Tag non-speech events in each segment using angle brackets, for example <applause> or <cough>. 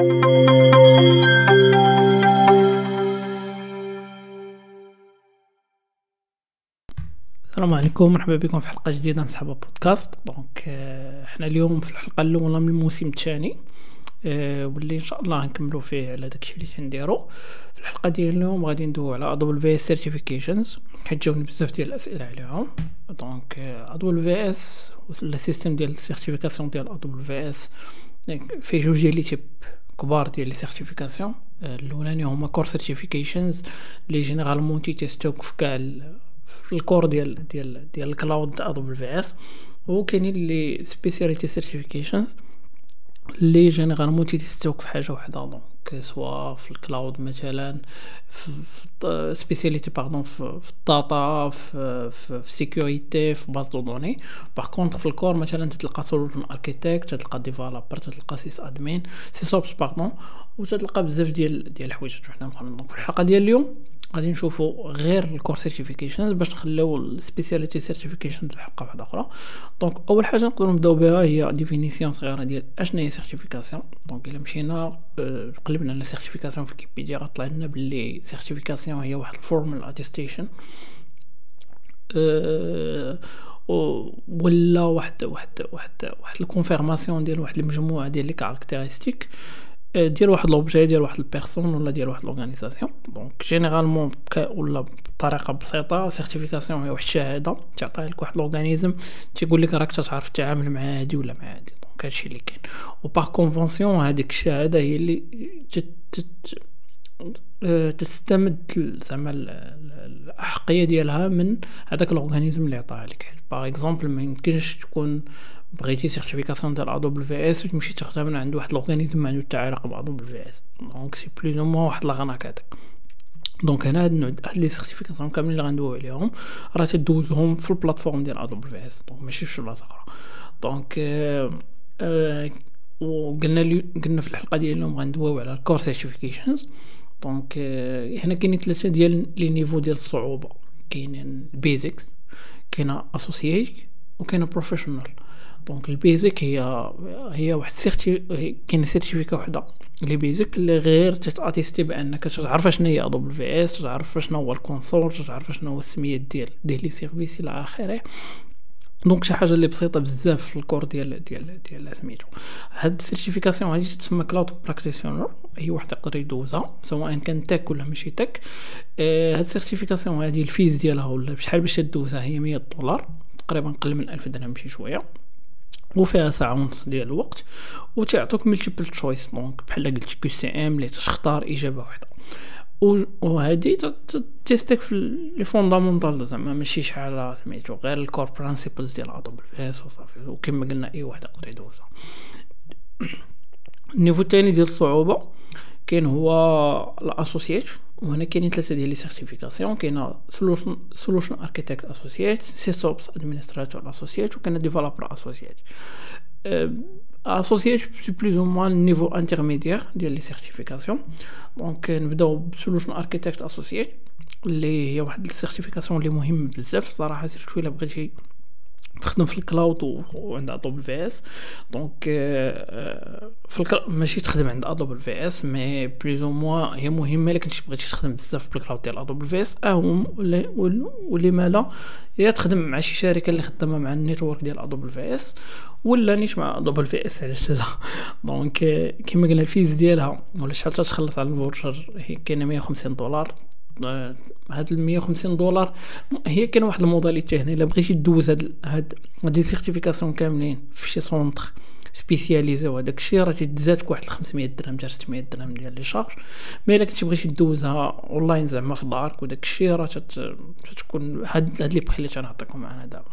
السلام عليكم مرحبا بكم في حلقة جديدة من صحابه بودكاست. donc آه، إحنا اليوم في الحلقة الأولى من الموسم الثاني. آه، واللي إن شاء الله نكملوا فيه على داكشي اللي كنديرو في الحلقة ديال اليوم غادي ندوي على AWS certifications حيت جاوني بزاف ديال الأسئلة عليهم. donc AWS و le système ديال ال certification ديال AWS فيه جوج ديال les types كبار ديال les certifications. الأولاني هما core certifications لي généralement تي test وك في كاع في ال core ديال ديال ديال ال cloud AWS وكاينين لي speciality certifications لي généralement تي test وك في حاجة وحدة donc soit في ال cloud مثلا في speciality pardon في ال data في في, security في base de données par contre في ال core مثلا تلقى solution architect تلقى developer تلقى sys admin SysOps pardon وتلقى بزاف ديال ديال الحوايج وحنا donc في الحلقة ديال اليوم غادي نشوفوا غير ال core certifications باش نخليو ال speciality certification الحلقة واحدة أخرى. donc أول حاجة نقدروا نبداو بها هي définition صغيرة ديال اشنا هي certification donc إلا مشينا أه قلبنا على certification في ويكيبيديا غطلع لنا باللي certification هي واحد ال formal attestation أه ولا واحد واحد واحد واحد ال confirmation ديال واحد المجموعة ديال les caractéristiques ديال واحد l'objet ديال واحد ال personne ولا ديال واحد l'organisation donc généralement ولا بطريقه بسيطة certification هي واحد الشهادة. تعطيها لك واحد l'organisme تيقول لك راك تعرف تتعامل مع هادي ولا مع هادي. donc هادشي اللي كاين. و par convention هذيك الشهادة هي اللي تستمد زعما الأحقية ديالها من هذاك ال organisme اللي عطاها لك. par exemple ما يمكنش تكون بغيتي certification ديال AWS وتمشي تاخدها من عند واحد l'organisme ما عنده حتى علاقة ب AWS donc c'est plus ou moins واحد l'arnaque هذاك. donc هنا هاد النوع هاد les certifications كاملين اللي غندويو عليهم راه تدوزهم في ال plateforme ديال AWS donc ماشي في بلاصة أخرى. donc آه آه وقلنا قلنا في الحلقة ديال اليوم غندويو على ال core certifications donc آه هنا كاينين ثلاثة ديال les niveaux ديال الصعوبة. كاينين ال basics كاينة associate وكاينة professional donc ال basic هي هي واحد certi كاين certificat وحدة. les basics اللي غير ت attester بأنك تعرف شنو هي AWS تعرف شنو هو ال console تعرف شنو هو السميات ديال ديال les services إلى آخره. donc شي حاجة اللي بسيطة بزاف في ال core ديال ديال ديال سميتو. هاد ال certification هادي تسمى cloud practitioner اي واحد يقدر يدوزها سواء كان tech ولا ماشي tech آه هاد ال certification هادي ال fees ديالها ولا بشحال باش تدوزها هي 100 دولار تقريبا قل من 1000 درهم شي شوية. وفيها ساعة ونص ديال الوقت وتعطوك multiple choice donc بحال قلت QCM اللي تختار إجابة واحدة. وهادي تي test يك في les fondamentales زعما ماشي شحال سميتو غير ال core principles ديال AWS وصافي وكما قلنا أي واحد يقدر يدوزها. ال niveau الثاني ديال الصعوبة كاين هو ال associate وهنا كاينين ثلاثة ديال les certifications كاينة solution solution architect associate SysOps administrator associate وكاين developer associate associate c'est plus ou moins niveau intermédiaire ديال les certifications donc نبداو ب solution architect associate اللي هي واحد ال certification اللي مهم بزاف صراحة surtout الا بغيتي تخدم في ال cloud وعند AWS donc في ال clou... ماشي تخدم عند AWS mais plus ou moins هي مهمة الا كنتي بغيتي تخدم بزاف في ال cloud ديال AWS أو ولما لا. يا تخدم مع شي شركة اللي خدامة مع ال network ديال AWS ولا نيش مع AWS علاش لا؟ <laughs> donc كما قلنا ال fees ديالها ولا شحال تخلص على ال voucher هي كاينة 150 دولار. هاد ال 150 دولار. هي كاين واحد ال modalité هنا الا بغيتي دوز هاد هاد هاد certifications كاملين في شي centre spécialisé وهداك الشيء راه تزادك واحد 500 درهم حتى 600 درهم ديال les charges. mais إلا كنتي بغيتي دوزها أونلاين زعما في دارك وداك الشيء راه تتكون هاد هاد les prix اللي تنعطيكم معنا دابا.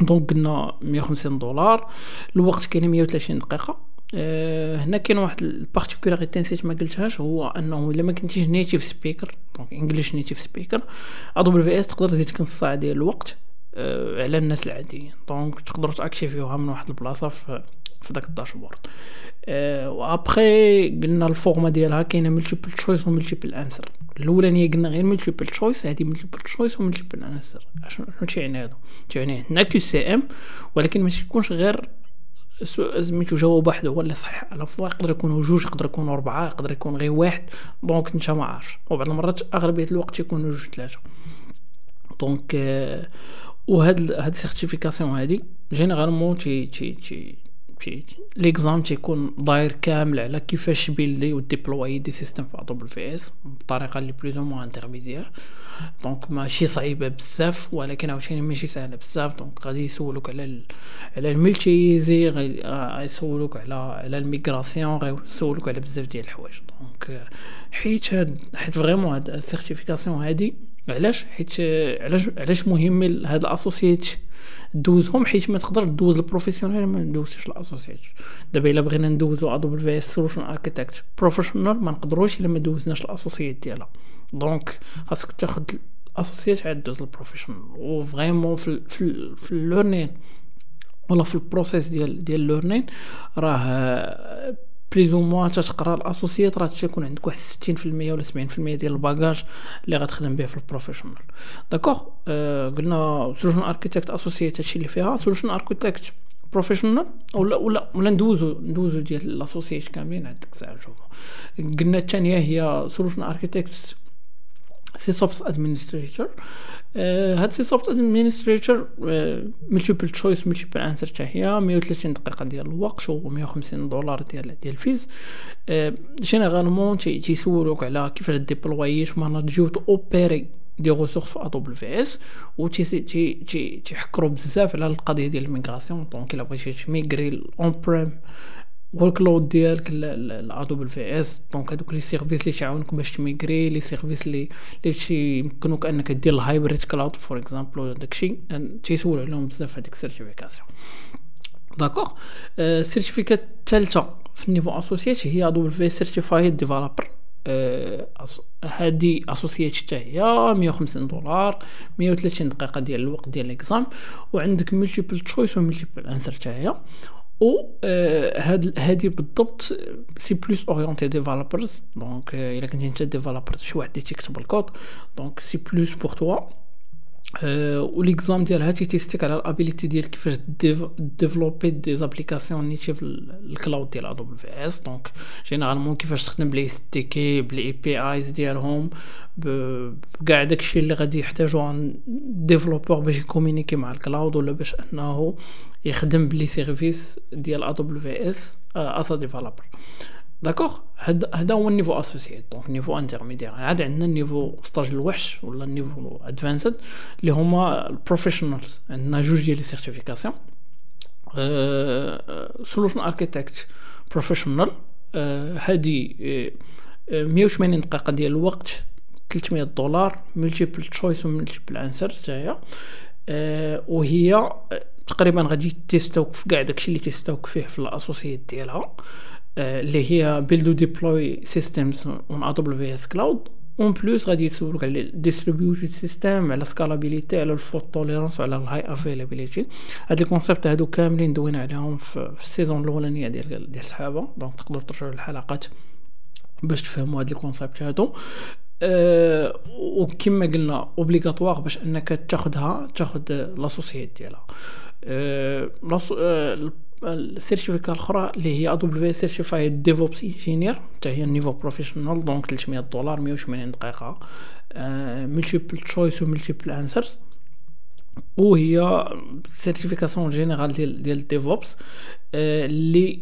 donc قلنا 150 دولار الوقت كاين 130 دقيقة. هنا كاين واحد ال particularité نسيت ما قلتهاش هو أنه إلا ما كنتيش native speaker donc English native speaker AWS تقدر تزيد نص ساعه ديال الوقت أه على الناس العاديين donc تقدروا ت activer يوها من واحد البلاصة في في داك ال dashboard أه وأبخي قلنا ال format ديالها كاينة multiple choice و multiple answer الأولانية قلنا غير multiple choice هذه multiple choice و multiple answer شنو تيعني هذا تيعني هنا QCM ولكن ما تيكونش غير سميتو جواب واحد هو اللي صحيح. على فوا يقدر يكونوا جوج يقدر يكونوا ربعة يقدر يكون غير واحد. donc انت ما عارفش وبعض المرات أغلبية الوقت يكونوا جوج ثلاثة. donc وهاد هاد ال certification هادي généralement تي تي تي l'examen تيكون داير كامل على كيفاش builder و déployer des systèmes في AWS بطريقة اللي plus ou intermédiaire donc ماشي صعيبة بزاف ولكن عاوتاني ماشي سهلة بزاف. donc غادي يسولوك على ال على ال multi-AZ غيسولوك على على ال migration غيسولوك على بزاف ديال الحوايج. donc حيت هاد حيت vraiment هاد ال certification هادي علاش؟ حيت علاش علاش مهم هاد ال associate دوزهم حيت ما تقدر دوز ال professionnel ما ندوزش ال associate دابا الا بغينا ندوزو AWS solution architect professional ما نقدروش الا ما دوزناش ال associate ديالها. donc خاصك تاخد ال associate عاد دوز ال professional و vraiment في في, في ال learning ولا في ال process ديال ديال ال learning راه plus ou moins تتقرا ال associate راه تيكون عندك واحد 60% ولا 70% ديال ال bagage اللي غتخدم به في ال professional. d'accord آه قلنا solution architect associate هادشي اللي فيها. solution architect professional ولا ولا ولا ندوزو ندوزو ديال ال associate كاملين عندك ساعة نشوفو قلنا الثانية هي سولوشن اركيتكت سي سوبس ادمنستريتور هاد سي سوبس ادمنستريتور ملتيبل تشويس ملتيبل انسر حتى هي. 130 دقيقة ديال الوقت و 150 دولار ديال ديال الفيز جينيرالمون تيسولوك على كيفاش ديبلويت ماناجي و اوبيري دي ريسورس في ادوبل في اس و تي تي تيحكروا بزاف على القضية ديال الميغراسيون دونك إلا بغيتي تميغري الاون بريم workload ديالك ل AWS donc هادوك les services اللي تعاونك باش ت migrer les services اللي اللي تيمكنوك أنك دير ال hybrid cloud for example داكشي تيسول عليهم بزاف هاديك ال certification d'accord ال certificat الثالثه في ال niveau associate هي AWS certified developer هادي associate حتى هي 150 دولار 130 دقيقة ديال الوقت ديال ال exam وعندك multiple choice و multiple answer حتى هي. و هاد هادي بالضبط c'est plus orienté developers donc الا كنتي انت developer شي واحد اللي تيكتب ال code donc c'est plus pour toi و l'examen ديالها تي testيك على ال ability ديال كيفاش développer des applications natives ال cloud ديال AWS donc généralement كيفاش تخدم ب les SDK ب les APIs ديالهم بكاع داكشي اللي غادي يحتاجو un développeur باش ي communiquer مع ال cloud ولا باش انه يخدم ب les services ديال AWS as a developer d'accord هذا هو ال niveau associate donc niveau intermédiaire عاد عندنا ال niveau ستاج الوحش ولا ال niveau advanced اللي هما ال professionals عندنا جوج ديال les certifications solution architect professional هادي 180 دقيقه ديال الوقت 300 دولار multiple choice و multiple answers حتى هي وهي تقريبا غادي ت testوك في كاع داكشي اللي ت testوك فيه في ال associate ديالها اللي هي build و deploy systems on AWS cloud en plus غادي يسولوك على distributed system على scalability على ال fault tolerance وعلى ال high availability هاد ال concepts هادو كاملين دوينا عليهم في, ال saison الأولانية ديال ديال السحابة. donc تقدروا ترجعوا للحلقات باش تفهموا هاد ال concepts هادو. أه وكما قلنا obligatoire باش أنك تاخذها تاخذ l'associate ديالها. ال certificat الأخرى اللي هي AWS certified DevOps engineer حتى هي ال niveau professional donc 300 دولار 180 دقيقة. multiple choice و multiple answers وهي certification générale ديال ديال ال DevOps اللي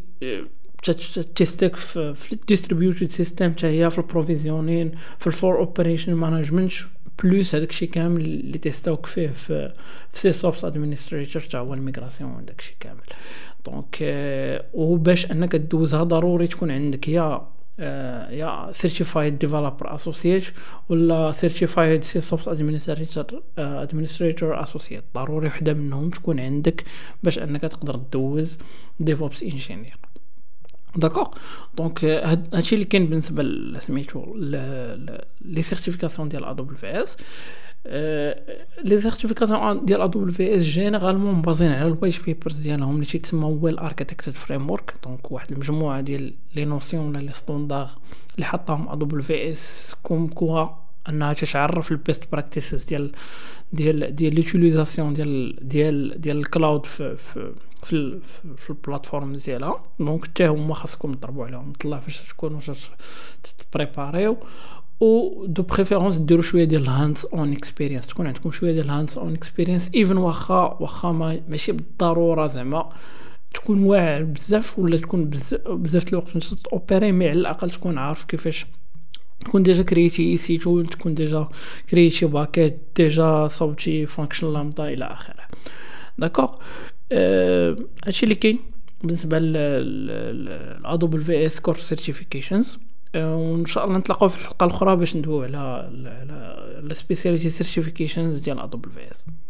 ت testك في ال distributed system حتى هي في ال provisioning في ال for operation management plus هذاك الشيء كامل اللي ت testوك فيه في في SysOps administrator تاع هو ال migration داك الشيء كامل. donc وباش أنك دوزها ضروري تكون عندك يا يا certified developer associate ولا certified SysOps administrator administrator associate ضروري وحدة منهم تكون عندك باش أنك تقدر دوز DevOps engineer d'accord donc هادشي اللي كاين بالنسبة لسميتو les certifications ديال AWS les certifications ديال AWS généralement basées على ال white papers ديالهم اللي تيتسموا Well-Architected Framework donc واحد المجموعه ديال les notions ولا les standards اللي حطاهم AWS comme quoi أنها تتعرف ال best practices ديال ديال ديال l'utilisation ديال ديال ديال ال cloud في في في, في ال plateforme ديالها. donc حتى هما خاصكم تضربوا عليهم. طلع فاش تكونوا تبريباريو و de préférence ديروا شوية ديال ال hands-on experience تكون عندكم شوية ديال ال hands-on experience even واخا واخا ما ماشي بالضرورة زعما. تكون واعر بزاف ولا تكون بزاف الوقت opéré mais على الأقل تكون عارف كيفاش تكون déjà créé EC2 تكون déjà créé bucket déjà صوبتي function Lambda إلى اخره d'accord هادشي اللي كاين بالنسبة لل AWS course certifications وان شاء الله نتلاقاو في الحلقة الاخرى باش ندويو على على speciality certifications ديال AWS